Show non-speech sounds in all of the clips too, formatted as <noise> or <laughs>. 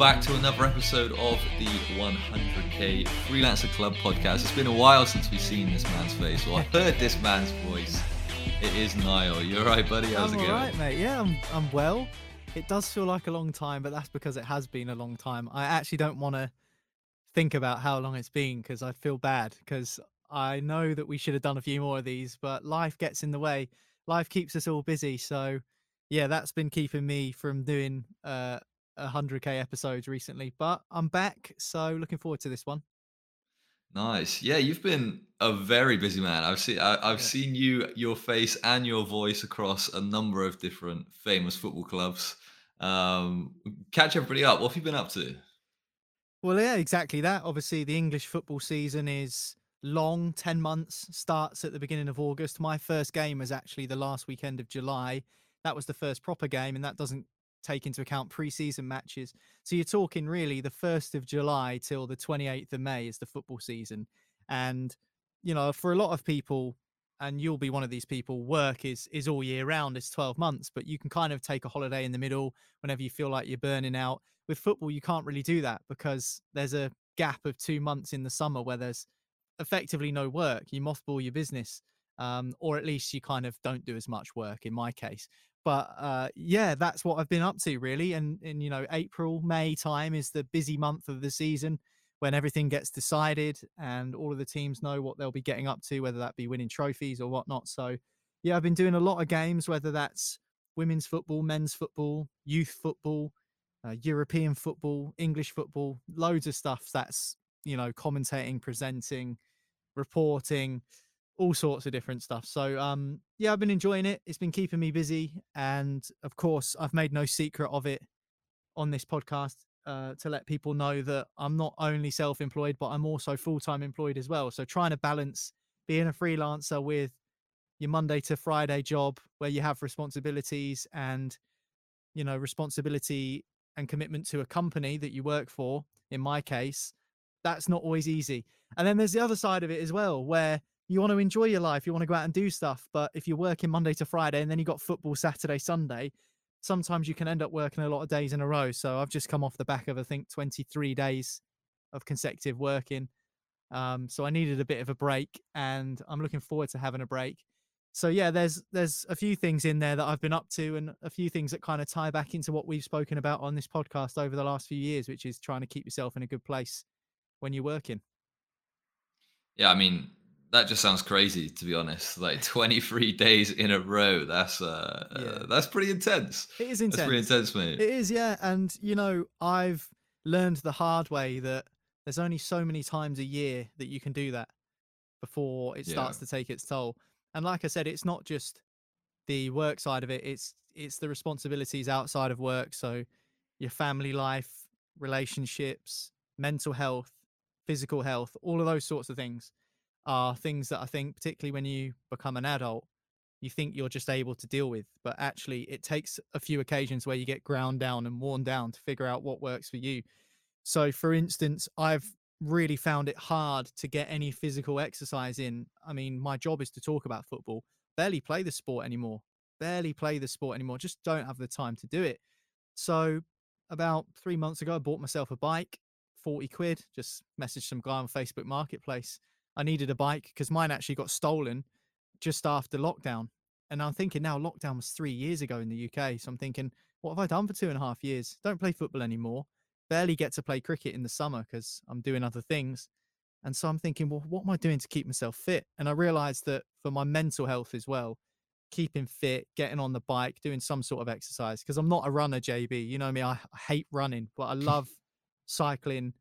Back to another episode of the 100k Freelancer Club podcast. It's been a while since we've seen this man's face or <laughs> heard this man's voice. It is Niall. You're right, buddy. How's I'm it going? alright, mate. Yeah, I'm, I'm well. It does feel like a long time, but that's because it has been a long time. I actually don't want to think about how long it's been because I feel bad because I know that we should have done a few more of these, but life gets in the way. Life keeps us all busy. So, yeah, that's been keeping me from doing uh, 100k episodes recently, but I'm back. So, looking forward to this one. Nice. Yeah, you've been a very busy man. I've seen I, I've Yeah. seen you, your face, and your voice across a number of different famous football clubs. Um, catch everybody up. What have you been up to? Well, yeah, exactly that. Obviously, the English football season is long 10 months, starts at the beginning of August. My first game was actually the last weekend of July. That was the first proper game, and that doesn't take into account pre-season matches. So you're talking really the 1st of July till the 28th of May is the football season. And, you know, for a lot of people, and you'll be one of these people, work is is all year round, it's 12 months, but you can kind of take a holiday in the middle whenever you feel like you're burning out with football you can't really do that because there's a gap of two months in the summer where there's effectively no work you mothball your business um, or at least you kind of don't do as much work in my case but uh, yeah that's what i've been up to really and in you know april may time is the busy month of the season when everything gets decided and all of the teams know what they'll be getting up to whether that be winning trophies or whatnot so yeah i've been doing a lot of games whether that's women's football men's football youth football uh, European football, English football, loads of stuff that's, you know, commentating, presenting, reporting, all sorts of different stuff. So, um, yeah, I've been enjoying it. It's been keeping me busy. And of course, I've made no secret of it on this podcast uh, to let people know that I'm not only self employed, but I'm also full time employed as well. So, trying to balance being a freelancer with your Monday to Friday job where you have responsibilities and, you know, responsibility and commitment to a company that you work for, in my case, that's not always easy. And then there's the other side of it as well, where you want to enjoy your life, you want to go out and do stuff. But if you're working Monday to Friday and then you got football Saturday, Sunday, sometimes you can end up working a lot of days in a row. So I've just come off the back of, I think, 23 days of consecutive working. Um, so I needed a bit of a break and I'm looking forward to having a break so yeah there's there's a few things in there that i've been up to and a few things that kind of tie back into what we've spoken about on this podcast over the last few years which is trying to keep yourself in a good place when you're working Yeah, I mean, that just sounds crazy to be honest. Like <laughs> 23 days in a row. That's uh, Yeah. uh that's pretty intense. it is intense That's pretty intense intense, mate. it is yeah and you know i've learned the hard way that there's only so many times a year that you can do that before it Yeah. starts to take its toll and like i said it's not just the work side of it it's it's the responsibilities outside of work so your family life relationships mental health physical health all of those sorts of things are things that i think particularly when you become an adult you think you're just able to deal with but actually it takes a few occasions where you get ground down and worn down to figure out what works for you. So for instance i've really found it hard to get any physical exercise in. I mean my job is to talk about football barely play the sport anymore barely play the sport anymore just don't have the time to do it. So about three months ago i bought myself a bike 40 quid just messaged some guy on facebook marketplace i needed a bike because mine actually got stolen just after lockdown and i'm thinking now lockdown was three years ago in the uk so i'm thinking what have i done for two and a half years? Don't play football anymore. Barely get to play cricket in the summer because i'm doing other things. And so i'm thinking well what am i doing to keep myself fit? And i realized that for my mental health as well keeping fit getting on the bike doing some sort of exercise because i'm not a runner jb you know me I, I hate running but i <laughs> love cycling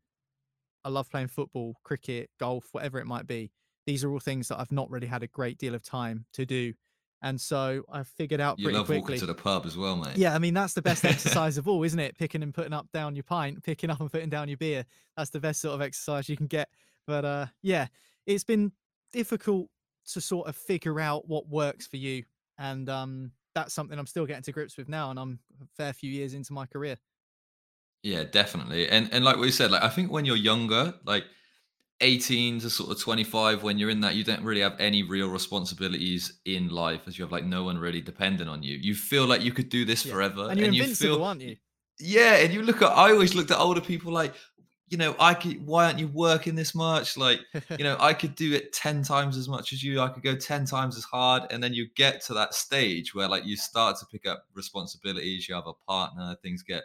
i love playing football cricket golf whatever it might be these are all things that i've not really had a great deal of time to do and so i figured out You pretty love quickly walking to the pub as well, mate. yeah, I mean that's the best <laughs> exercise of all, isn't it? Picking and putting up down your pint, picking up and putting down your beer. That's the best sort of exercise you can get. But uh yeah, it's been difficult to sort of figure out what works for you. And um that's something I'm still getting to grips with now and I'm a fair few years into my career. Yeah, definitely. And and like what we said, like I think when you're younger, like 18 to sort of 25, when you're in that, you don't really have any real responsibilities in life as you have like no one really dependent on you. You feel like you could do this Yeah. forever. And you're you feel aren't you? Yeah, and you look at I always looked at older people like, you know, I could why aren't you working this much? Like, you know, I could do it 10 times as much as you. I could go 10 times as hard. And then you get to that stage where like you start to pick up responsibilities, you have a partner, things get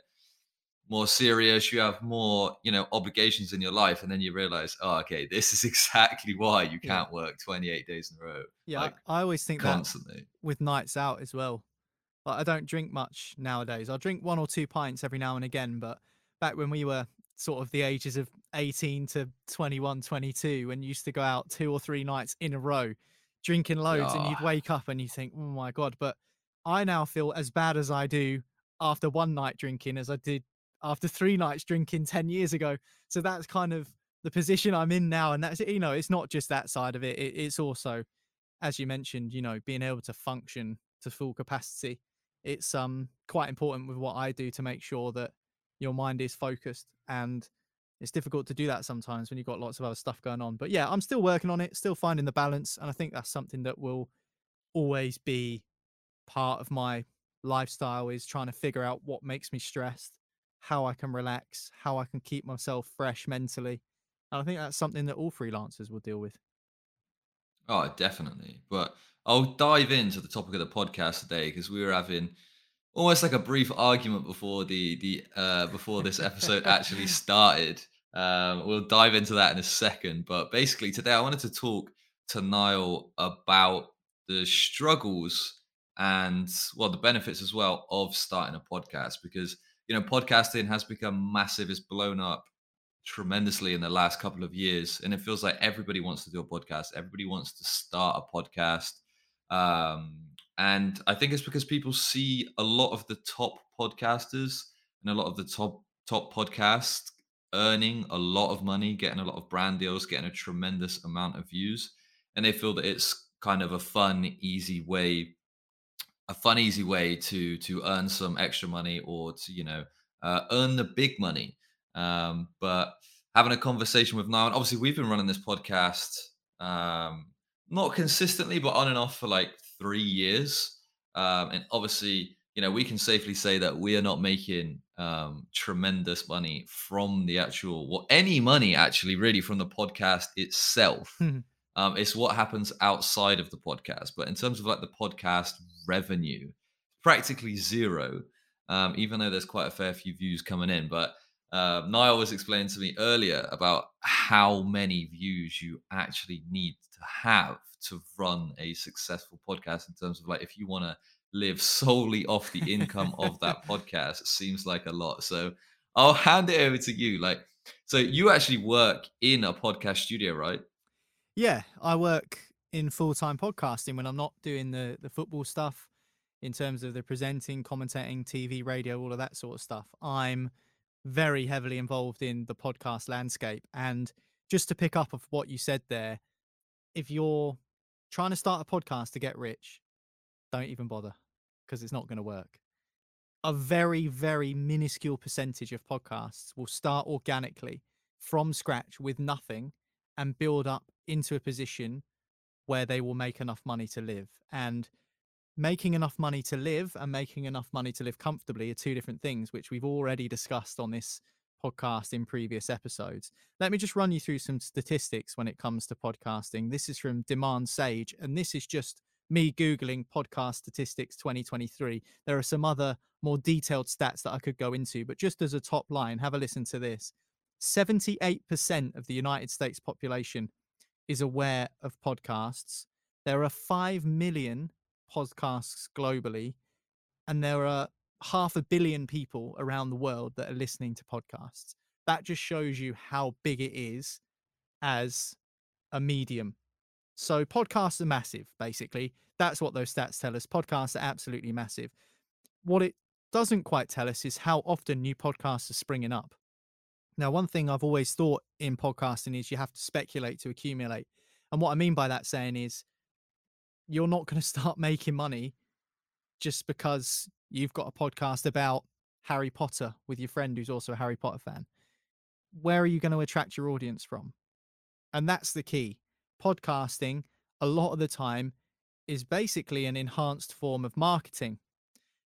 more serious, you have more, you know, obligations in your life, and then you realize, oh, okay, this is <laughs> exactly why you can't work 28 days in a row. Yeah, Like I I always think that constantly. with nights out as well. Like, I don't drink much nowadays. I'll drink one or two pints every now and again, but back when we were sort of the ages of 18 to 21, 22, and used to go out two or three nights in a row, drinking loads, and you'd wake up and you think, oh my God. But I now feel as bad as I do after one night drinking as I did after three nights drinking 10 years ago. So that's kind of the position I'm in now. And that's, you know, it's not just that side of it, it it's also, as you mentioned, you know, being able to function to full capacity it's um quite important with what I do to make sure that your mind is focused and it's difficult to do that sometimes when you've got lots of other stuff going on. But yeah, I'm still working on it, still finding the balance, and I think that's something that will always be part of my lifestyle is trying to figure out what makes me stressed, how I can relax, how I can keep myself fresh mentally. And I think that's something that all freelancers will deal with. oh, definitely. But I'll dive into the topic of the podcast today because we were having almost like a brief argument before the the uh before this episode actually <laughs> started. Um, we'll dive into that in a second, but basically today I wanted to talk to Niall about the struggles and well the benefits as well of starting a podcast because you know podcasting has become massive, it's blown up tremendously in the last couple of years and it feels like everybody wants to do a podcast everybody wants to start a podcast um, and i think it's because people see a lot of the top podcasters and a lot of the top top podcasts earning a lot of money getting a lot of brand deals getting a tremendous amount of views and they feel that it's kind of a fun easy way a fun, easy way to to earn some extra money or to you know uh, earn the big money. Um, but having a conversation with Niall, and obviously we've been running this podcast um, not consistently, but on and off for like three years, um, and obviously you know we can safely say that we are not making um, tremendous money from the actual, well, any money actually really from the podcast itself. <laughs> Um, it's what happens outside of the podcast. But in terms of like the podcast revenue, practically zero, um, even though there's quite a fair few views coming in. But uh, Niall was explaining to me earlier about how many views you actually need to have to run a successful podcast in terms of like if you want to live solely off the income of that <laughs> podcast, it seems like a lot. So I'll hand it over to you. Like, so you actually work in a podcast studio, right? Yeah, I work in full time podcasting when I'm not doing the the football stuff in terms of the presenting, commentating, TV, radio, all of that sort of stuff. I'm very heavily involved in the podcast landscape. And just to pick up of what you said there, if you're trying to start a podcast to get rich, don't even bother because it's not going to work. A very, very minuscule percentage of podcasts will start organically from scratch with nothing and build up into a position where they will make enough money to live. And making enough money to live and making enough money to live comfortably are two different things, which we've already discussed on this podcast in previous episodes. Let me just run you through some statistics when it comes to podcasting. This is from Demand Sage, and this is just me Googling podcast statistics 2023. There are some other more detailed stats that I could go into, but just as a top line, have a listen to this 78% of the United States population is aware of podcasts. There are 5 million podcasts globally, and there are half a billion people around the world that are listening to podcasts. That just shows you how big it is as a medium. So, podcasts are massive, basically. That's what those stats tell us. Podcasts are absolutely massive. What it doesn't quite tell us is how often new podcasts are springing up. Now, one thing I've always thought in podcasting is you have to speculate to accumulate. And what I mean by that saying is you're not going <laughs> to start making money just because you've got a podcast about Harry Potter with your friend who's also a Harry Potter fan. Where are you going to attract your audience from? And that's the key. Podcasting, a lot of the time, is basically an enhanced form of marketing.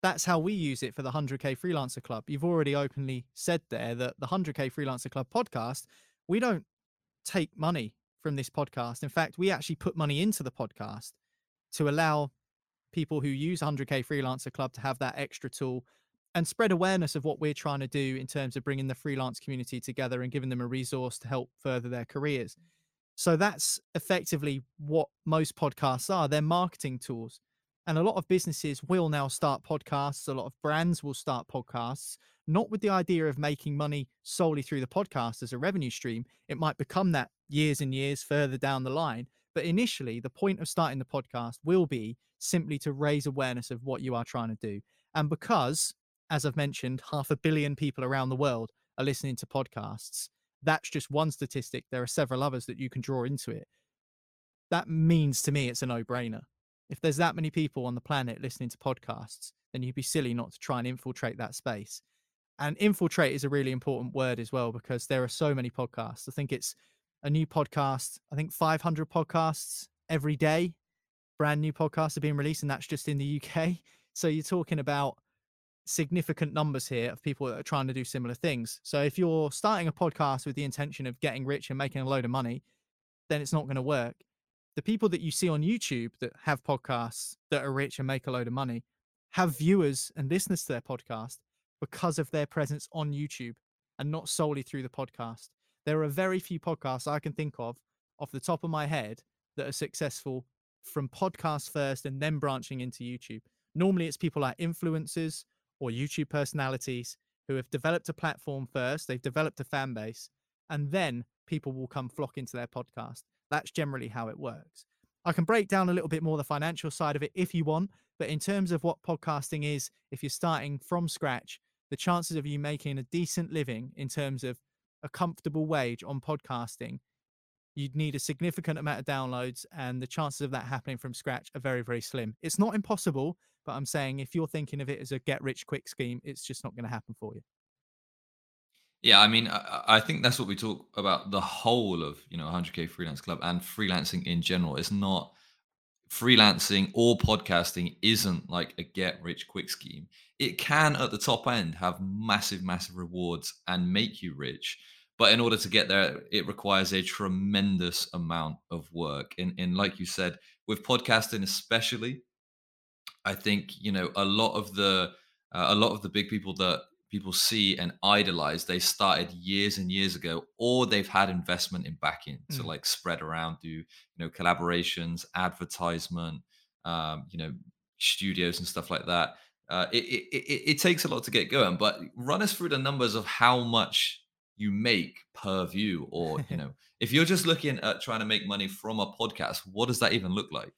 That's how we use it for the 100k freelancer club. You've already openly said there that the 100k freelancer club podcast we don't take money from this podcast. In fact we actually put money into the podcast to allow people who use 100k freelancer club to have that extra tool and spread awareness of what we're trying to do in terms of bringing the freelance community together and giving them a resource to help further their careers. So that's effectively what most podcasts are. They're marketing tools and a lot of businesses will now start podcasts. A lot of brands will start podcasts, not with the idea of making money solely through the podcast as a revenue stream. It might become that years and years further down the line. But initially, the point of starting the podcast will be simply to raise awareness of what you are trying to do. And because, as I've mentioned, half a billion people around the world are listening to podcasts, that's just one statistic. There are several others that you can draw into it. That means to me it's a no brainer if there's that many people on the planet listening to podcasts, then you'd be silly not to try and infiltrate that space. And infiltrate is a really important word as well because there are so many podcasts. I think it's a new podcast, I think 500 podcasts every day, brand new podcasts are being released, and that's just in the UK. <laughs> So you're talking about significant numbers here of people that are trying to do similar things. So if you're starting a podcast with the intention of getting rich and making a load of money, then it's not going to work the people that you see on YouTube that have podcasts that are rich and make a load of money have viewers and listeners to their podcast because of their presence on YouTube and not solely through the podcast. There are very few podcasts I can think of off the top of my head that are successful from podcast first and then branching into YouTube. Normally, it's people like influencers or YouTube personalities who have developed a platform first, they've developed a fan base, and then people will come flock into their podcast. That's generally how it works. I can break down a little bit more the financial side of it if you want, but in terms of what podcasting is, if you're starting from scratch, the chances of you making a decent living in terms of a comfortable wage on podcasting, you'd need a significant amount of downloads, and the chances of that happening from scratch are very, very slim. It's not impossible, but I'm saying if you're thinking of it as a get rich quick scheme, it's just not going to happen for you. Yeah, I mean, I, I think that's what we talk about the whole of you know 100k freelance club and freelancing in general. It's not freelancing or podcasting isn't like a get rich quick scheme. It can at the top end have massive, massive rewards and make you rich. But in order to get there, it requires a tremendous amount of work. And, and like you said, with podcasting especially, I think you know a lot of the uh, a lot of the big people that people see and idolize they started years and years ago or they've had investment in backing mm. to like spread around do you know collaborations advertisement um, you know studios and stuff like that uh, it, it, it, it takes a lot to get going but run us through the numbers of how much you make per view or you <laughs> know if you're just looking at trying to make money from a podcast what does that even look like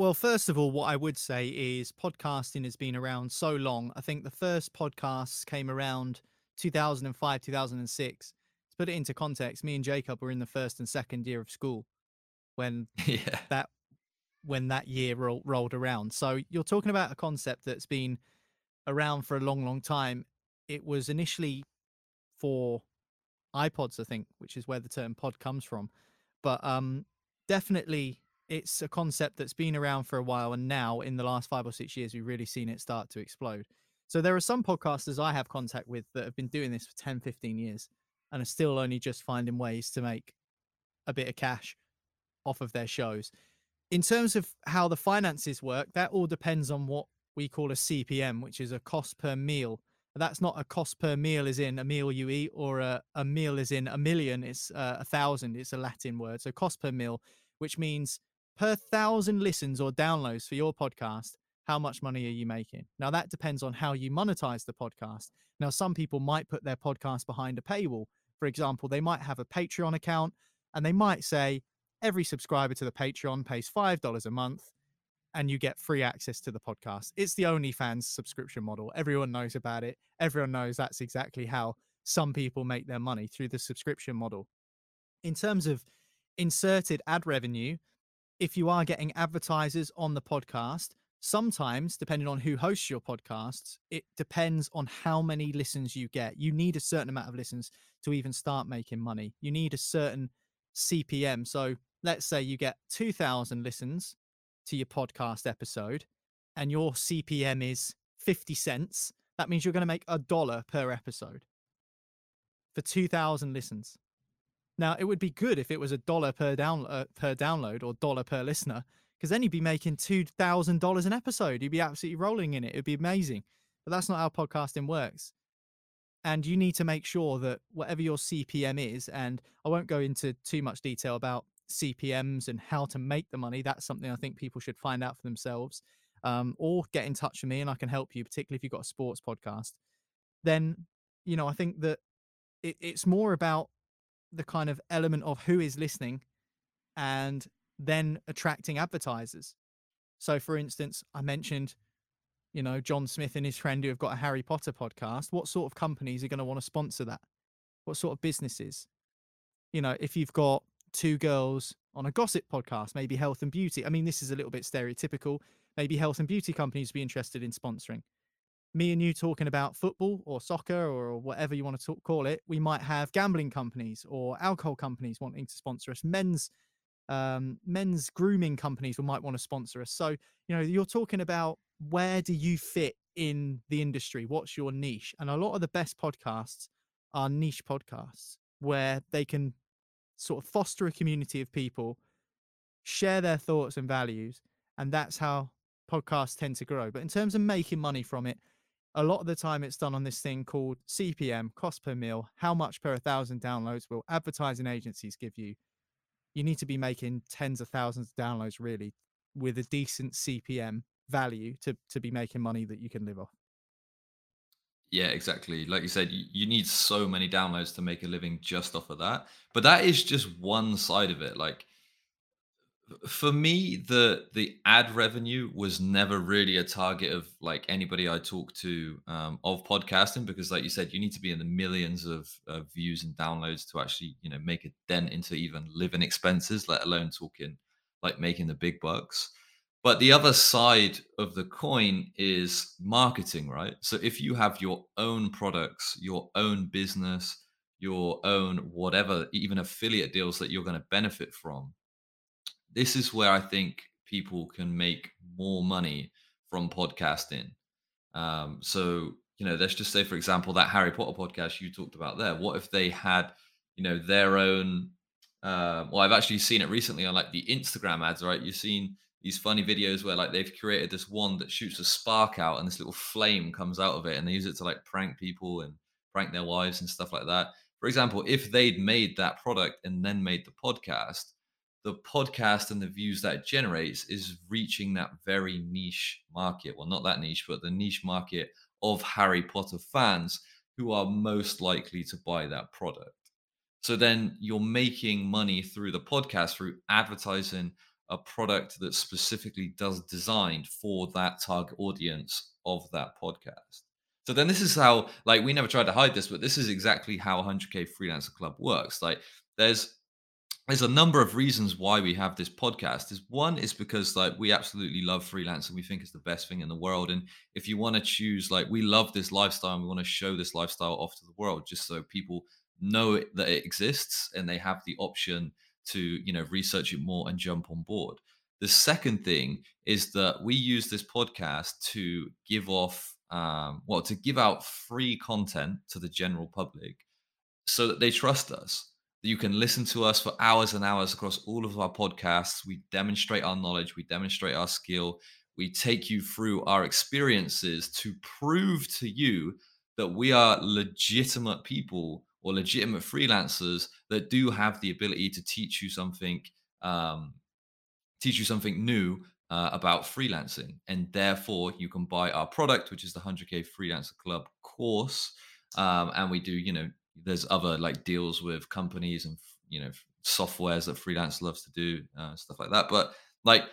well, first of all, what I would say is podcasting has been around so long. I think the first podcasts came around 2005, 2006. To put it into context, me and Jacob were in the first and second year of school when <laughs> yeah. that when that year ro- rolled around. So you're talking about a concept that's been around for a long, long time. It was initially for iPods, I think, which is where the term pod comes from. But um, definitely it's a concept that's been around for a while and now in the last five or six years we've really seen it start to explode. So there are some podcasters i have contact with that have been doing this for 10 15 years and are still only just finding ways to make a bit of cash off of their shows. In terms of how the finances work that all depends on what we call a cpm which is a cost per meal. That's not a cost per meal is in a meal you eat or a, a meal is in a million it's uh, a thousand it's a latin word. So cost per meal which means per thousand listens or downloads for your podcast, how much money are you making? Now, that depends on how you monetize the podcast. Now, some people might put their podcast behind a paywall. For example, they might have a Patreon account and they might say every subscriber to the Patreon pays $5 a month and you get free access to the podcast. It's the OnlyFans subscription model. Everyone knows about it. Everyone knows that's exactly how some people make their money through the subscription model. In terms of inserted ad revenue, if you are getting advertisers on the podcast, sometimes, depending on who hosts your podcasts, it depends on how many listens you get. You need a certain amount of listens to even start making money. You need a certain CPM. So let's say you get 2,000 listens to your podcast episode and your CPM is 50 cents, that means you're going to make a dollar per episode for 2,000 listens. Now, it would be good if it was a dollar per down uh, per download or dollar per listener, because then you'd be making two thousand dollars an episode. You'd be absolutely rolling in it. It'd be amazing. But that's not how podcasting works. And you need to make sure that whatever your CPM is, and I won't go into too much detail about CPMs and how to make the money. That's something I think people should find out for themselves, um, or get in touch with me and I can help you, particularly if you've got a sports podcast. Then, you know, I think that it, it's more about the kind of element of who is listening and then attracting advertisers. So, for instance, I mentioned, you know, John Smith and his friend who have got a Harry Potter podcast. What sort of companies are going to want to sponsor that? What sort of businesses? You know, if you've got two girls on a gossip podcast, maybe health and beauty. I mean, this is a little bit stereotypical. Maybe health and beauty companies be interested in sponsoring me and you talking about football or soccer or whatever you want to talk, call it, we might have gambling companies or alcohol companies wanting to sponsor us. Men's um, men's grooming companies might want to sponsor us. So you know, you're talking about where do you fit in the industry? What's your niche? And a lot of the best podcasts are niche podcasts where they can sort of foster a community of people, share their thoughts and values, and that's how podcasts tend to grow. But in terms of making money from it, a lot of the time it's done on this thing called CPM, cost per mil, how much per a thousand downloads will advertising agencies give you. You need to be making tens of thousands of downloads really with a decent CPM value to to be making money that you can live off. Yeah, exactly. Like you said, you need so many downloads to make a living just off of that. But that is just one side of it. Like for me the the ad revenue was never really a target of like anybody i talk to um, of podcasting because like you said you need to be in the millions of, of views and downloads to actually you know make a dent into even living expenses let alone talking like making the big bucks. But the other side of the coin is marketing right? So if you have your own products your own business your own whatever even affiliate deals that you're going to benefit from this is where I think people can make more money from podcasting. Um, so, you know, let's just say, for example, that Harry Potter podcast you talked about there. What if they had, you know, their own? Uh, well, I've actually seen it recently on like the Instagram ads, right? You've seen these funny videos where like they've created this wand that shoots a spark out and this little flame comes out of it, and they use it to like prank people and prank their wives and stuff like that. For example, if they'd made that product and then made the podcast, the podcast and the views that it generates is reaching that very niche market. Well, not that niche, but the niche market of Harry Potter fans who are most likely to buy that product. So then you're making money through the podcast through advertising a product that specifically does designed for that target audience of that podcast. So then this is how like we never tried to hide this, but this is exactly how 100k freelancer club works. Like there's there's a number of reasons why we have this podcast. Is one is because like we absolutely love freelancing. We think it's the best thing in the world. And if you want to choose like we love this lifestyle and we want to show this lifestyle off to the world just so people know it, that it exists and they have the option to you know research it more and jump on board. The second thing is that we use this podcast to give off um, well to give out free content to the general public so that they trust us you can listen to us for hours and hours across all of our podcasts. We demonstrate our knowledge, we demonstrate our skill, we take you through our experiences to prove to you that we are legitimate people or legitimate freelancers that do have the ability to teach you something, um, teach you something new uh, about freelancing, and therefore you can buy our product, which is the 100k Freelancer Club course. Um, and we do, you know, there's other like deals with companies and you know softwares that freelance loves to do uh, stuff like that but like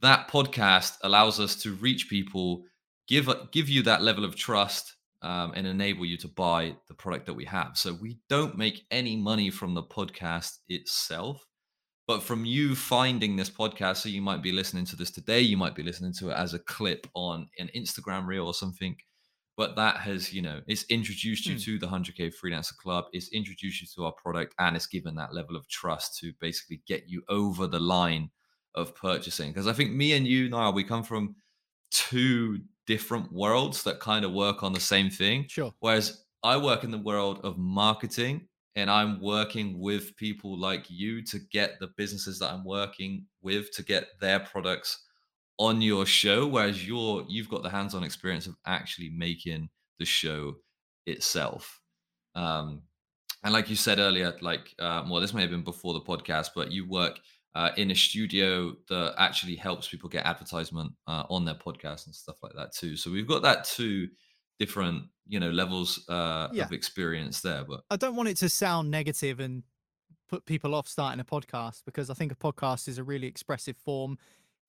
that podcast allows us to reach people give give you that level of trust um, and enable you to buy the product that we have. So we don't make any money from the podcast itself but from you finding this podcast so you might be listening to this today you might be listening to it as a clip on an instagram reel or something but that has you know it's introduced you mm. to the 100k freelancer club it's introduced you to our product and it's given that level of trust to basically get you over the line of purchasing because i think me and you now we come from two different worlds that kind of work on the same thing. Sure. Whereas I work in the world of marketing and I'm working with people like you to get the businesses that I'm working with to get their products on your show whereas you're you've got the hands-on experience of actually making the show itself um and like you said earlier like uh, well this may have been before the podcast but you work uh, in a studio that actually helps people get advertisement uh, on their podcast and stuff like that too so we've got that two different you know levels uh, Yeah. of experience there but I don't want it to sound negative and put people off starting a podcast because I think a podcast is a really expressive form.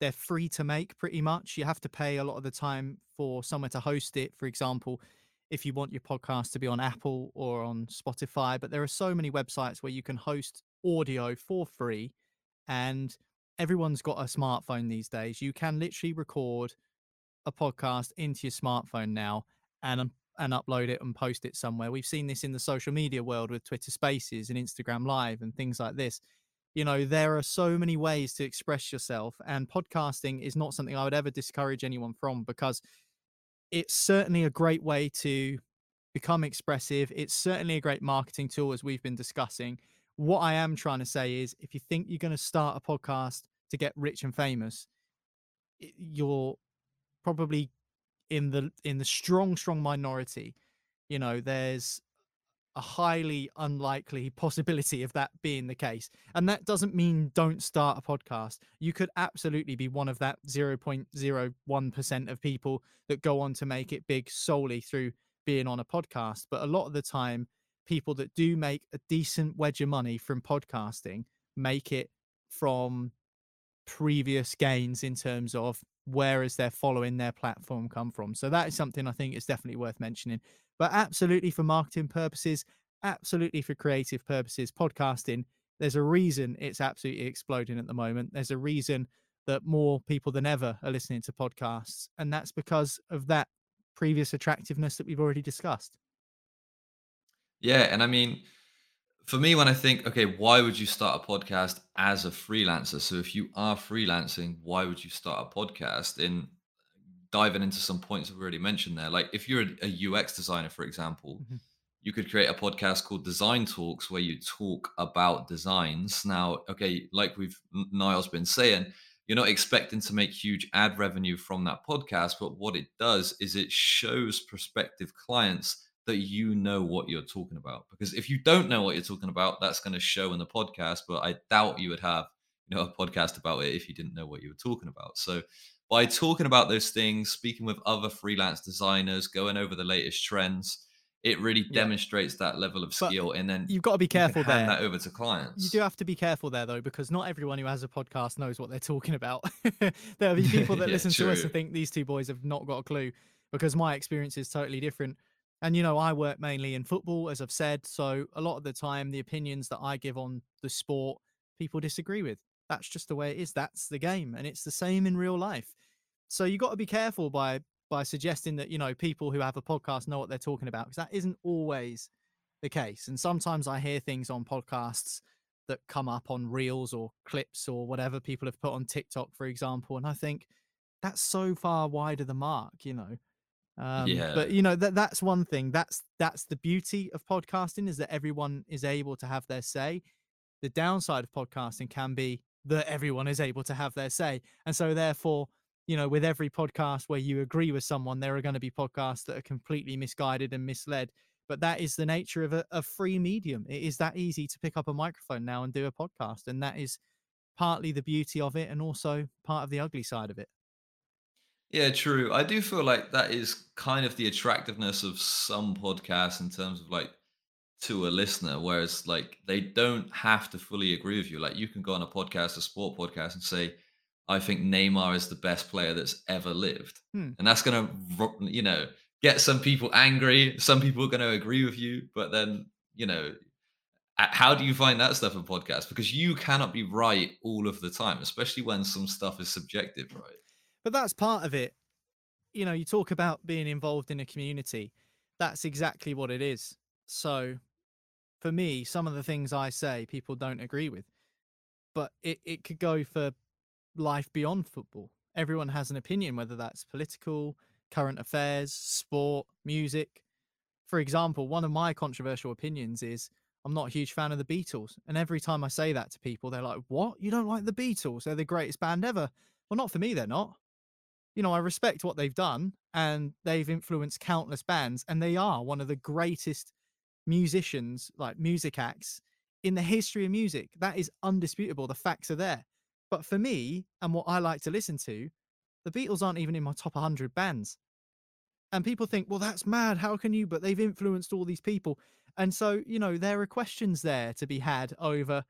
They're free to make pretty much. You have to pay a lot of the time for somewhere to host it. For example, if you want your podcast to be on Apple or on Spotify, but there are so many websites where you can host audio for free and everyone's got a smartphone these days. You can literally record a podcast into your smartphone now and and upload it and post it somewhere. We've seen this in the social media world with Twitter Spaces and Instagram Live and things like this. You know, there are so many ways to express yourself, and podcasting is not something I would ever discourage anyone from because it's certainly a great way to become expressive. It's certainly a great marketing tool, as we've been discussing. What I am trying to say is if you think you're going to start a podcast to get rich and famous, you're probably in the in the strong strong minority you know there's a highly unlikely possibility of that being the case and that doesn't mean don't start a podcast you could absolutely be one of that 0.01% of people that go on to make it big solely through being on a podcast but a lot of the time people that do make a decent wedge of money from podcasting make it from previous gains in terms of where is their following their platform come from. So that is something I think is definitely worth mentioning. But absolutely for marketing purposes, absolutely for creative purposes, podcasting, there's a reason it's absolutely exploding at the moment. There's a reason that more people than ever are listening to podcasts. And that's because of that previous attractiveness that we've already discussed. Yeah, and I mean, for me, when I think, okay, why would you start a podcast as a freelancer? So if you are freelancing, why would you start a podcast? In diving into some points I've already mentioned there, like if you're a, UX designer, for example, Mhm. you could create a podcast called Design Talks where you talk about designs. Now, okay, like we've Niall's been saying, you're not expecting to make huge ad revenue from that podcast, but what it does is it shows prospective clients that you know what you're talking about. Because if you don't know what you're talking about, that's going to show in the podcast. But I doubt you would have, you know, a podcast about it if you didn't know what you were talking about. So by talking about those things, speaking with other freelance designers, going over the latest trends, it really Yeah. demonstrates that level of But skill. And then You've got to be careful hand there. that over to clients. You do have to be careful there, though, because not everyone who has a podcast knows what they're talking about. <laughs> There'll be people <laughs> that Yeah, listen to us and think these two boys have not got a clue because my experience is totally different. And, you know, I work mainly in football, as I've said. So a lot of the time, the opinions that I give on the sport, people disagree with. That's just the way it is. That's the game. And it's the same in real life. So you got to be careful by by suggesting that, you know, people who have a podcast know what they're talking about because that isn't always the case. And sometimes I hear things on podcasts that come up on reels or clips or whatever people have put on TikTok, for example. And I think that's so far wide of the mark, you know. Um, Yeah. But you know that that's one thing. That's that's the beauty of podcasting is that everyone is able to have their say. The downside of podcasting can be that everyone is able to have their say, and so therefore, you know, with every podcast where you agree with someone, there are going to be podcasts that are completely misguided and misled but that is the nature of a, a free medium. It is that easy to pick up a microphone now and do a podcast, and that is partly the beauty of it, and also part of the ugly side of it. Yeah, true. I do feel like that is kind of the attractiveness of some podcasts in terms of like to a listener, whereas like they don't have to fully agree with you. Like you can go on a podcast, a sport podcast, and say, "I think Neymar is the best player that's ever lived," Hmm. and that's gonna, you know, get some people angry. Some people are gonna agree with you, but then you know, how do you find that stuff in podcasts? Because you cannot be right all of the time, especially when some stuff is subjective, right? But that's part of it. You know, you talk about being involved in a community. That's exactly what it is. So, for me, some of the things I say, people don't agree with, but it, it could go for life beyond football. Everyone has an opinion, whether that's political, current affairs, sport, music. For example, one of my controversial opinions is I'm not a huge fan of the Beatles. And every time I say that to people, they're like, What? You don't like the Beatles? They're the greatest band ever. Well, not for me, they're not. You know, I respect what they've done and they've influenced countless bands, and they are one of the greatest musicians, like music acts in the history of music. That is undisputable. The facts are there. But for me and what I like to listen to, the Beatles aren't even in my top 100 bands. And people think, well, that's mad. How can you? But they've influenced all these people. And so, you know, there are questions there to be had over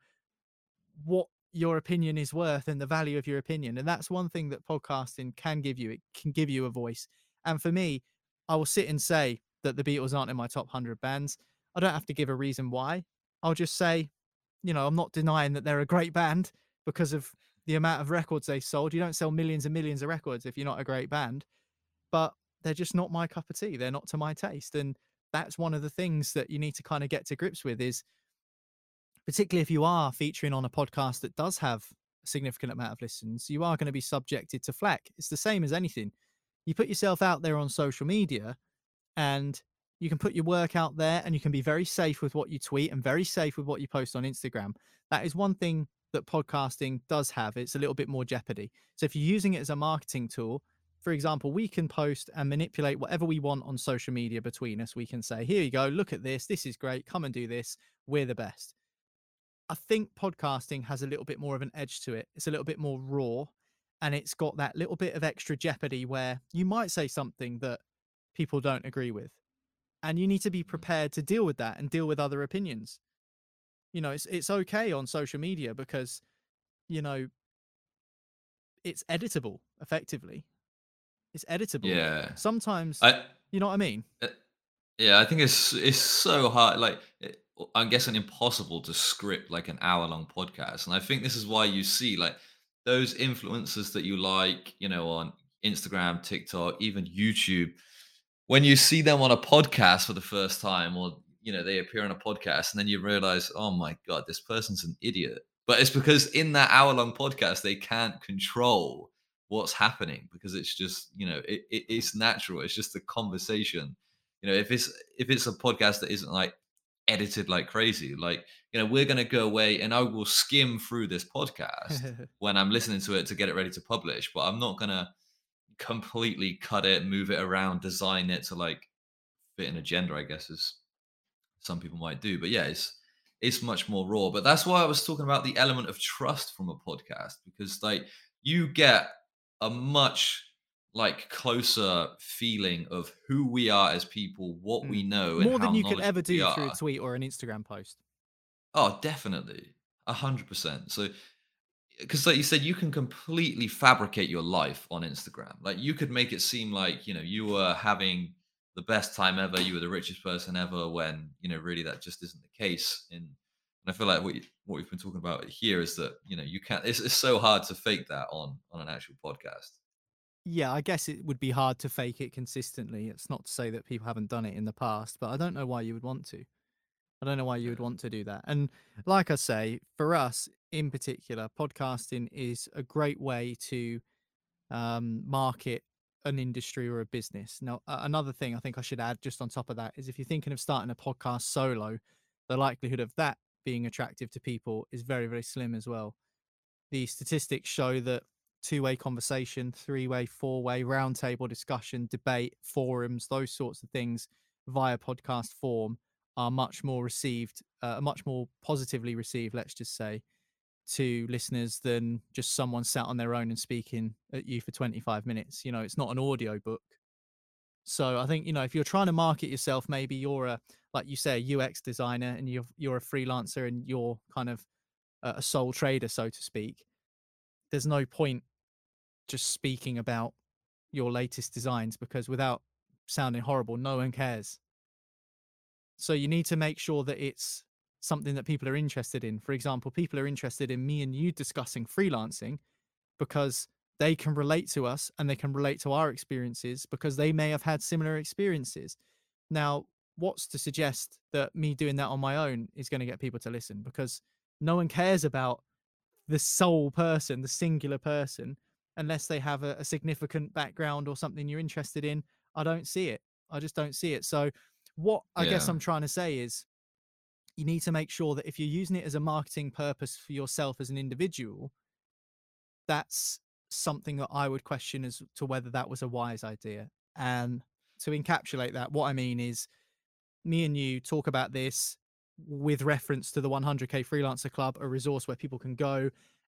what your opinion is worth and the value of your opinion. And that's one thing that podcasting can give you. It can give you a voice. And for me, I will sit and say that the Beatles aren't in my top 100 bands. I don't have to give a reason why. I'll just say, you know, I'm not denying that they're a great band because of the amount of records they sold. You don't sell millions and millions of records if you're not a great band, but they're just not my cup of tea. They're not to my taste. And that's one of the things that you need to kind of get to grips with is particularly if you are featuring on a podcast that does have a significant amount of listens, you are going to be subjected to flack. It's the same as anything. You put yourself out there on social media and you can put your work out there and you can be very safe with what you tweet and very safe with what you post on Instagram. That is one thing that podcasting does have. It's a little bit more jeopardy. So if you're using it as a marketing tool, for example, we can post and manipulate whatever we want on social media between us. We can say, here you go, look at this. This is great. Come and do this. We're the best. I think podcasting has a little bit more of an edge to it. It's a little bit more raw and it's got that little bit of extra jeopardy where you might say something that people don't agree with. And you need to be prepared to deal with that and deal with other opinions you know it's it's okay on social media because you know it's editable effectively it's editable Yeah. sometimes I you know what i mean uh, yeah, I think it's it's so hard. Like it, I'm guessing impossible to script like an hour long podcast, and I think this is why you see like those influencers that you like, you know, on Instagram, TikTok, even YouTube. When you see them on a podcast for the first time, or you know they appear on a podcast and then you realize oh my god this person's an idiot. But it's because in that hour long podcast they can't control what's happening because it's just you know it, it, it's natural. It's just a conversation. You know if it's if it's a podcast that isn't like edited like crazy like you know we're going to go away and i will skim through this podcast <laughs> when i'm listening to it to get it ready to publish but i'm not going to completely cut it move it around design it to like fit an agenda i guess is some people might do. But yeah, it's it's much more raw. But that's why I was talking about the element of trust from a podcast because like you get a much like closer feeling of who we are as people, what we Mm. know, and more than you could ever do through a tweet or an instagram post Oh, definitely, a hundred percent. So because like you said you can completely fabricate your life on instagram. Like you could make it seem like you know you were having the best time ever you were the richest person ever when you know really that just isn't the case. In and i feel like what, you, what we've been talking about here is that you know you can't it's, it's so hard to fake that on on an actual podcast. Yeah i guess it would be hard to fake it consistently. It's not to say that people haven't done it in the past but i don't know why you would want to. I don't know why you would want to do that. And like I say, for us in particular, podcasting is a great way to um, market an industry or a business. Now, another thing I think I should add just on top of that is if you're thinking of starting a podcast solo, the likelihood of that being attractive to people is very, very slim as well. The statistics show that two way conversation, three way, four way, roundtable discussion, debate, forums, those sorts of things via podcast form are much more received, uh, much more positively received, let's just say, to listeners than just someone sat on their own and speaking at you for 25 minutes. You know, it's not an audio book. So I think, you know, if you're trying to market yourself, maybe you're a, like you say, a UX designer and you're, you're a freelancer and you're kind of a sole trader, so to speak. There's no point just speaking about your latest designs because without sounding horrible, no one cares. So you need to make sure that it's something that people are interested in. For example, people are interested in me and you discussing freelancing because they can relate to us and they can relate to our experiences because they may have had similar experiences. Now, what's to suggest that me doing that on my own is going to get people to listen because no one cares about the sole person, the singular person. unless they have a, a significant background or something you're interested in. I don't see it. I just don't see it. So, what I guess I'm trying to say is you need to make sure that if you're using it as a marketing purpose for yourself as an individual, that's something that I would question as to whether that was a wise idea. And to encapsulate that, what I mean is me and you talk about this with reference to the 100k freelancer club, a resource where people can go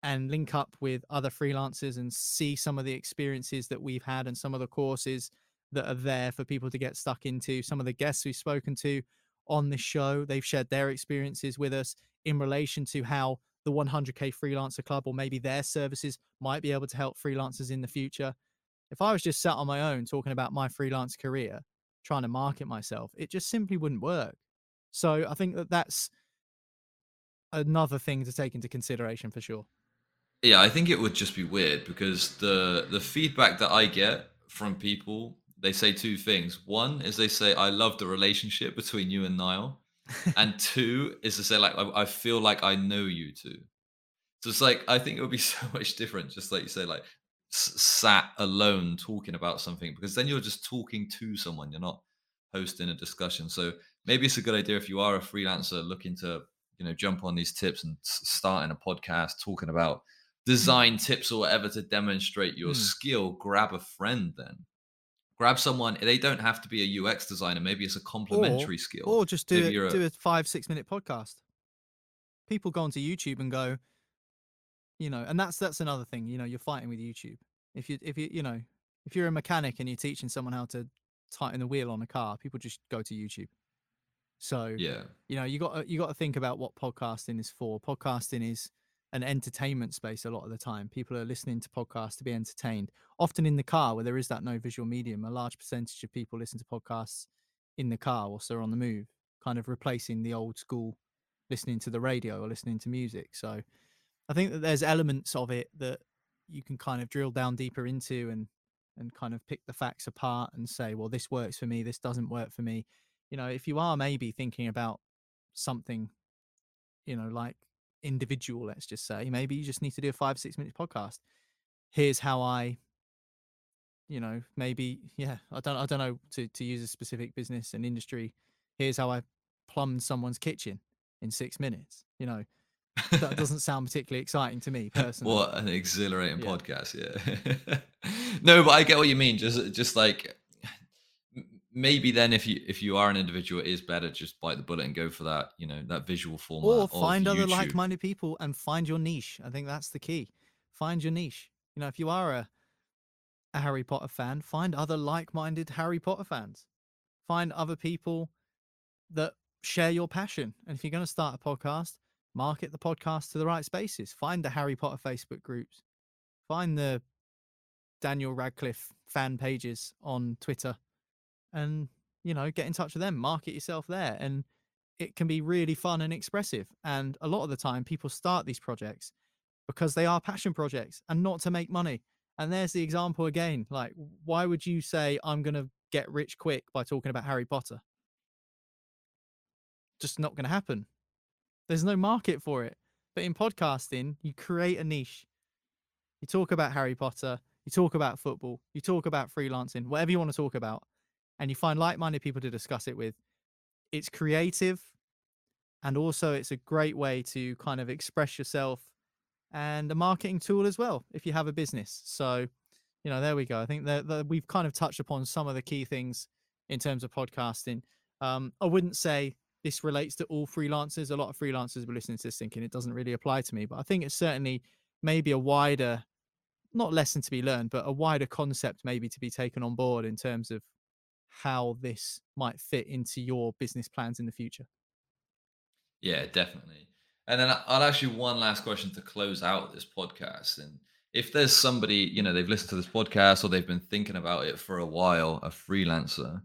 and link up with other freelancers and see some of the experiences that we've had and some of the courses that are there for people to get stuck into. Some of the guests we've spoken to on this show, they've shared their experiences with us in relation to how the 100k freelancer club or maybe their services might be able to help freelancers in the future. If I was just sat on my own talking about my freelance career, trying to market myself, it just simply wouldn't work. So I think that that's another thing to take into consideration for sure. Yeah, I think it would just be weird because the the feedback that I get from people, they say two things. One is they say I love the relationship between you and Niall, <laughs> and two is to say like I, I feel like I know you two. So it's like I think it would be <laughs> so much different, just like you say, like s- sat alone talking about something because then you're just talking to someone. You're not hosting a discussion. So maybe it's a good idea if you are a freelancer looking to you know jump on these tips and s- starting a podcast talking about design tips or whatever to demonstrate your Mm. skill. Grab a friend then. Grab someone. They don't have to be a UX designer. Maybe it's a complementary skill. Or just do it, a- do a five six minute podcast. People go onto YouTube and go, you know, and that's that's another thing. You know, you're fighting with YouTube. If you if you you know if you're a mechanic and you're teaching someone how to tighten the wheel on a car, people just go to YouTube. So yeah. you know you got you got to think about what podcasting is for. Podcasting is an entertainment space a lot of the time. People are listening to podcasts to be entertained. Often in the car where there is that no visual medium, a large percentage of people listen to podcasts in the car whilst they're on the move, kind of replacing the old school listening to the radio or listening to music. So I think that there's elements of it that you can kind of drill down deeper into and and kind of pick the facts apart and say, well, this works for me, this doesn't work for me. You know, if you are maybe thinking about something, you know, like individual, let's just say, maybe you just need to do a five, six minute podcast. Here's how I, you know, maybe, yeah, I don't I don't know to, to use a specific business and industry. Here's how I plumbed someone's kitchen in six minutes. You know, that <laughs> doesn't sound particularly exciting to me personally. What an exhilarating Yeah. podcast, yeah. <laughs> no, but I get what you mean. Just just like maybe then if you if you are an individual, it is better just bite the bullet and go for that, you know, that visual format. or find other YouTube. like-minded people and find your niche. I think that's the key. Find your niche. You know if you are a, a harry potter fan find other like-minded harry potter fans. Find other people that share your passion. And if you're going to start a podcast market the podcast to the right spaces. Find the harry potter facebook groups. Find the daniel radcliffe fan pages on twitter and you know get in touch with them market yourself there and it can be really fun and expressive. And a lot of the time, people start these projects because they are passion projects and not to make money. And there's the example again. Like, why would you say, I'm going to get rich quick by talking about Harry Potter? Just not going to happen. There's no market for it. But in podcasting, you create a niche. You talk about Harry Potter, you talk about football, you talk about freelancing, whatever you want to talk about, and you find like minded people to discuss it with it's creative and also it's a great way to kind of express yourself and a marketing tool as well if you have a business. So you know there we go. I think that, that we've kind of touched upon some of the key things in terms of podcasting. Um, i wouldn't say this relates to all freelancers. A lot of freelancers were listening to this thinking it doesn't really apply to me but i think it's certainly maybe a wider not lesson to be learned but a wider concept maybe to be taken on board in terms of how this might fit into your business plans in the future. Yeah, definitely. And then I'll ask you one last question to close out this podcast. And if there's somebody, you know, they've listened to this podcast or they've been thinking about it for a while, a freelancer,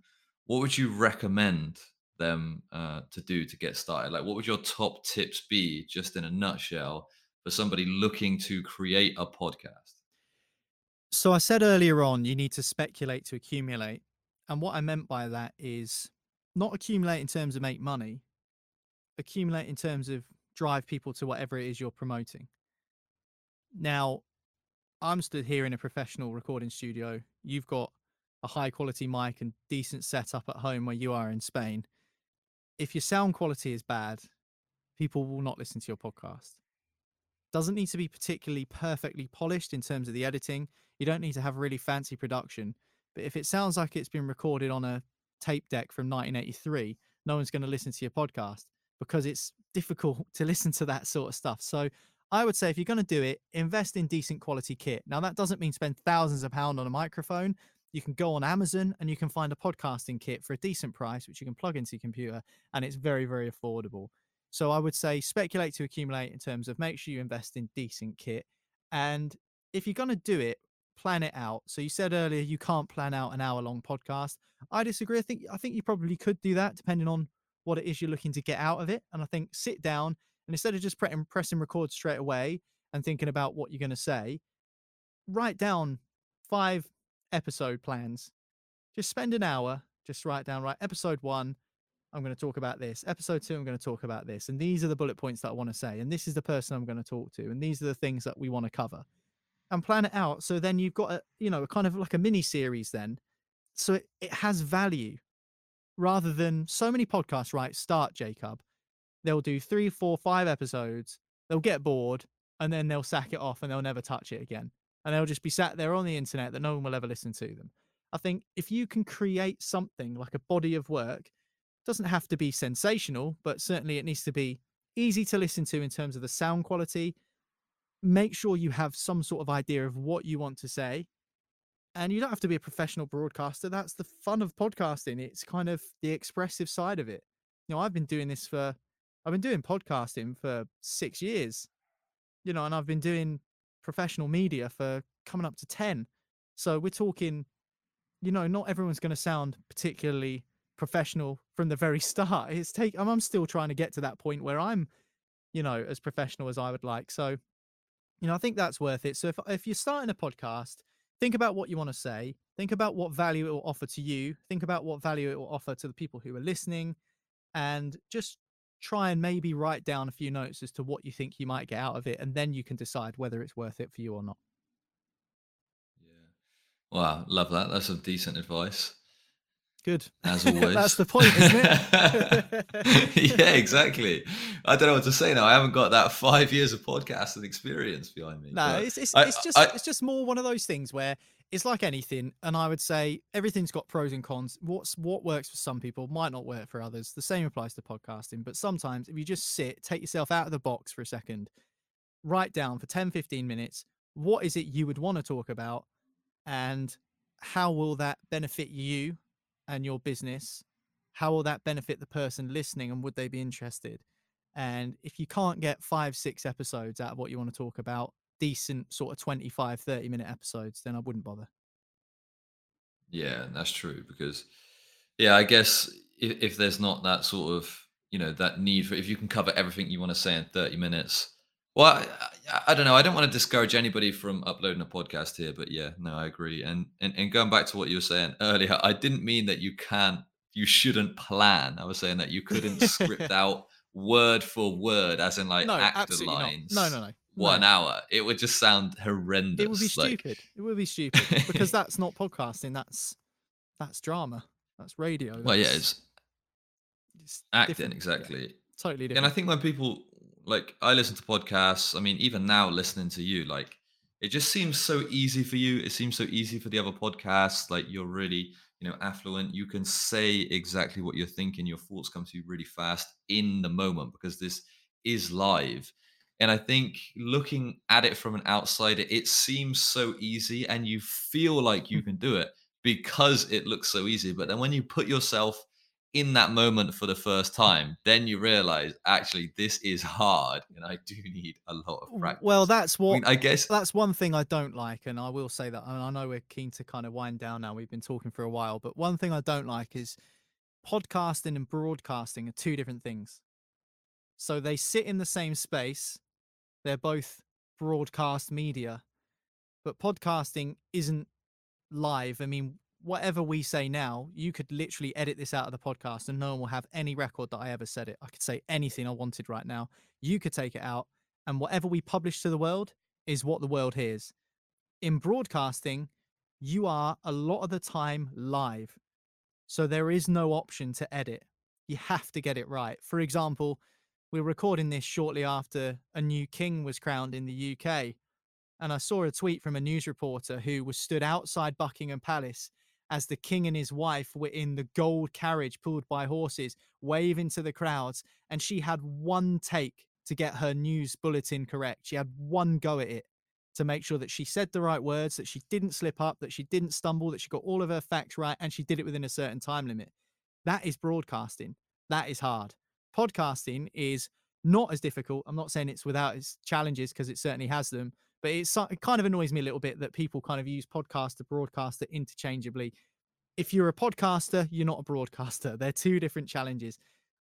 what would you recommend them uh, to do to get started? Like, what would your top tips be, just in a nutshell, for somebody looking to create a podcast? So I said earlier on, you need to speculate to accumulate. And what I meant by that is not accumulate in terms of make money, accumulate in terms of drive people to whatever it is you're promoting. Now, I'm stood here in a professional recording studio. You've got a high quality mic and decent setup at home where you are in Spain. If your sound quality is bad, people will not listen to your podcast. Doesn't need to be particularly perfectly polished in terms of the editing. You don't need to have really fancy production. But if it sounds like it's been recorded on a tape deck from 1983, no one's going to listen to your podcast because it's difficult <laughs> to listen to that sort of stuff. So I would say if you're going to do it, invest in decent quality kit. Now that doesn't mean spend thousands of pounds on a microphone. You can go on Amazon and you can find a podcasting kit for a decent price, which you can plug into your computer, and it's very, very affordable. So I would say speculate to accumulate in terms of make sure you invest in decent kit. And if you're going to do it, plan it out. So you said earlier you can't plan out an hour long podcast. I disagree. I think I think you probably could do that depending on what it is you're looking to get out of it. And I think sit down and instead of just pressing record straight away and thinking about what you're going to say, write down five episode plans. Just spend an hour, just write down right episode 1 I'm going to talk about this. Episode 2 I'm going to talk about this. And these are the bullet points that I want to say and this is the person I'm going to talk to and these are the things that we want to cover and plan it out. So then you've got a, you know, a kind of like a mini series then. So it, it has value rather than so many podcasts, right? Start Jacob. They'll do three, four, five episodes. They'll get bored and then they'll sack it off and they'll never touch it again. And they'll just be sat there on the internet that no one will ever listen to them. I think if you can create something like a body of work, doesn't have to be sensational, but certainly it needs to be easy to listen to in terms of the sound quality, make sure you have some sort of idea of what you want to say. And you don't have to be a professional broadcaster. That's the fun of podcasting. It's kind of the expressive side of it. You know, I've been doing this for, I've been doing podcasting for six years, you know, and I've been doing professional media for coming up to 10. So we're talking, you know, not everyone's going to sound particularly professional from the very <laughs> start. It's take, I'm still trying to get to that point where I'm, you know, as professional as I would like. So you know, I think that's worth it. So if if you're starting a podcast, think about what you want to say. Think about what value it will offer to you. Think about what value it will offer to the people who are listening, and just try and maybe write down a few notes as to what you think you might get out of it, and then you can decide whether it's worth it for you or not. Yeah. Wow, love that. That's some decent advice. Good. As <laughs> always. That's the point, isn't it? <laughs> yeah, exactly. I don't know what to say now. I haven't got that five years of podcasting experience behind me. No, it's it's, I, it's just I, it's just more one of those things where it's like anything, and I would say everything's got pros and cons. What's what works for some people might not work for others. The same applies to podcasting. But sometimes if you just sit, take yourself out of the box for a second, write down for 10, 15 minutes, what is it you would want to talk about and how will that benefit you and your business how will that benefit the person listening and would they be interested? And if you can't get five six episodes out of what you want to talk about decent sort of 25 30 minute episodes then i wouldn't bother. Yeah that's true because yeah i guess if, if there's not that sort of you know that need for if you can cover everything you want to say in 30 minutes well, I, I, don't know. I don't want to discourage anybody from uploading a podcast here, but yeah, no, I agree. And, and and going back to what you were saying earlier, I didn't mean that you can't, you shouldn't plan. I was saying that you couldn't script <laughs> out word for word, as in like no, actor lines. Not. No, no, no. One no. hour. It would just sound horrendous. It would be stupid. It would be stupid <laughs> because that's not podcasting. That's that's drama. That's radio. That's, well, yeah, it's, it's acting exactly. Yeah, totally different. And I think when people like I listen to podcasts. I mean, even now listening to you, like it just seems so easy for you. It seems so easy for the other podcasts. Like you're really, you know, affluent. You can say exactly what you're thinking. Your thoughts come to you really fast in the moment because this is live. And I think looking at it from an outsider, it seems so easy and you feel like you hmm. can do it because it looks so easy. But then when you put yourself in that moment for the first time, then you realize actually this is hard and I do need a lot of practice. Well, that's what I, mean, I guess that's one thing I don't like, and I will say that. I know we're keen to kind of wind down now. We've been talking for a while, but one thing I don't like is podcasting and broadcasting are two different things. So they sit in the same space. They're both broadcast media, but podcasting isn't live. I mean, whatever we say now, you could literally edit this out of the podcast and no one will have any record that I ever said it. I could say anything I wanted right now. You could take it out, and whatever we publish to the world is what the world hears. In broadcasting, you are a lot of the time live. So there is no option to edit. You have to get it right. For example, we're recording this shortly after a new king was crowned in the UK. And I saw a tweet from a news reporter who was stood outside Buckingham Palace as the king and his wife were in the gold carriage pulled by horses, waving to the crowds. And she had one take to get her news bulletin correct. She had one go at it to make sure that she said the right words, that she didn't slip up, that she didn't stumble, that she got all of her facts right, and she did it within a certain time limit. That is broadcasting. That is hard. Podcasting is not as difficult. I'm not saying it's without its challenges because it certainly has them, but it's it kind of annoys me a little bit that people kind of use podcast to broadcaster interchangeably. If you're a podcaster, you're not a broadcaster. <laughs> They're two different challenges.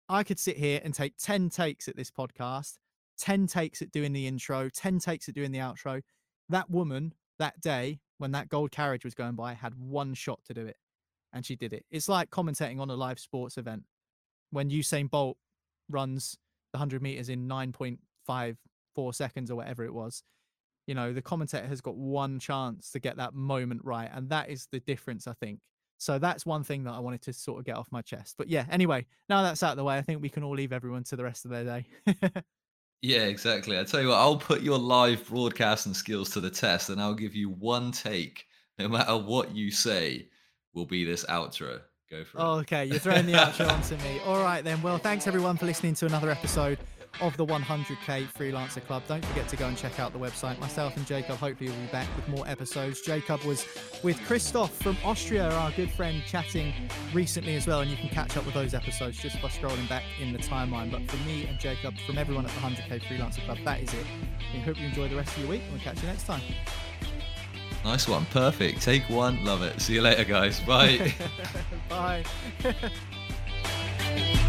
I could sit here and take 10 takes at this podcast, 10 takes at doing the intro, 10 takes at doing the outro. That woman that day when that gold carriage was going by had one shot to do it and she did it. It's like commentating on a live sports event when Usain Bolt runs the 100 meters in 9.54 seconds or whatever it was. You know, the commentator has got one chance to get that moment right. And that is the difference, I think. So that's one thing that I wanted to sort of get off my chest. But yeah, anyway, now that's out of the way, I think we can all leave everyone to the rest of their day. <laughs> yeah, exactly. I tell you what, I'll put your live broadcasting skills to the test and I'll give you one take, no matter what you say, will be this outro. Go for oh, it. Okay, you're throwing the outro onto me. All right then. Well, thanks everyone for listening to another episode of the 100k Freelancer Club. Don't forget to go and check out the website. Myself and Jacob hopefully will be back with more episodes. Jacob was with Christoph from Austria, our good friend, chatting recently as well, and you can catch up with those episodes just by scrolling back in the timeline. But for me and Jacob, from everyone at the 100k Freelancer Club, that is it. We hope you enjoy the rest of your week, and we'll catch you next time. Nice one. Perfect. Take one. Love it. See you later, guys. Bye. <laughs> Bye. <laughs>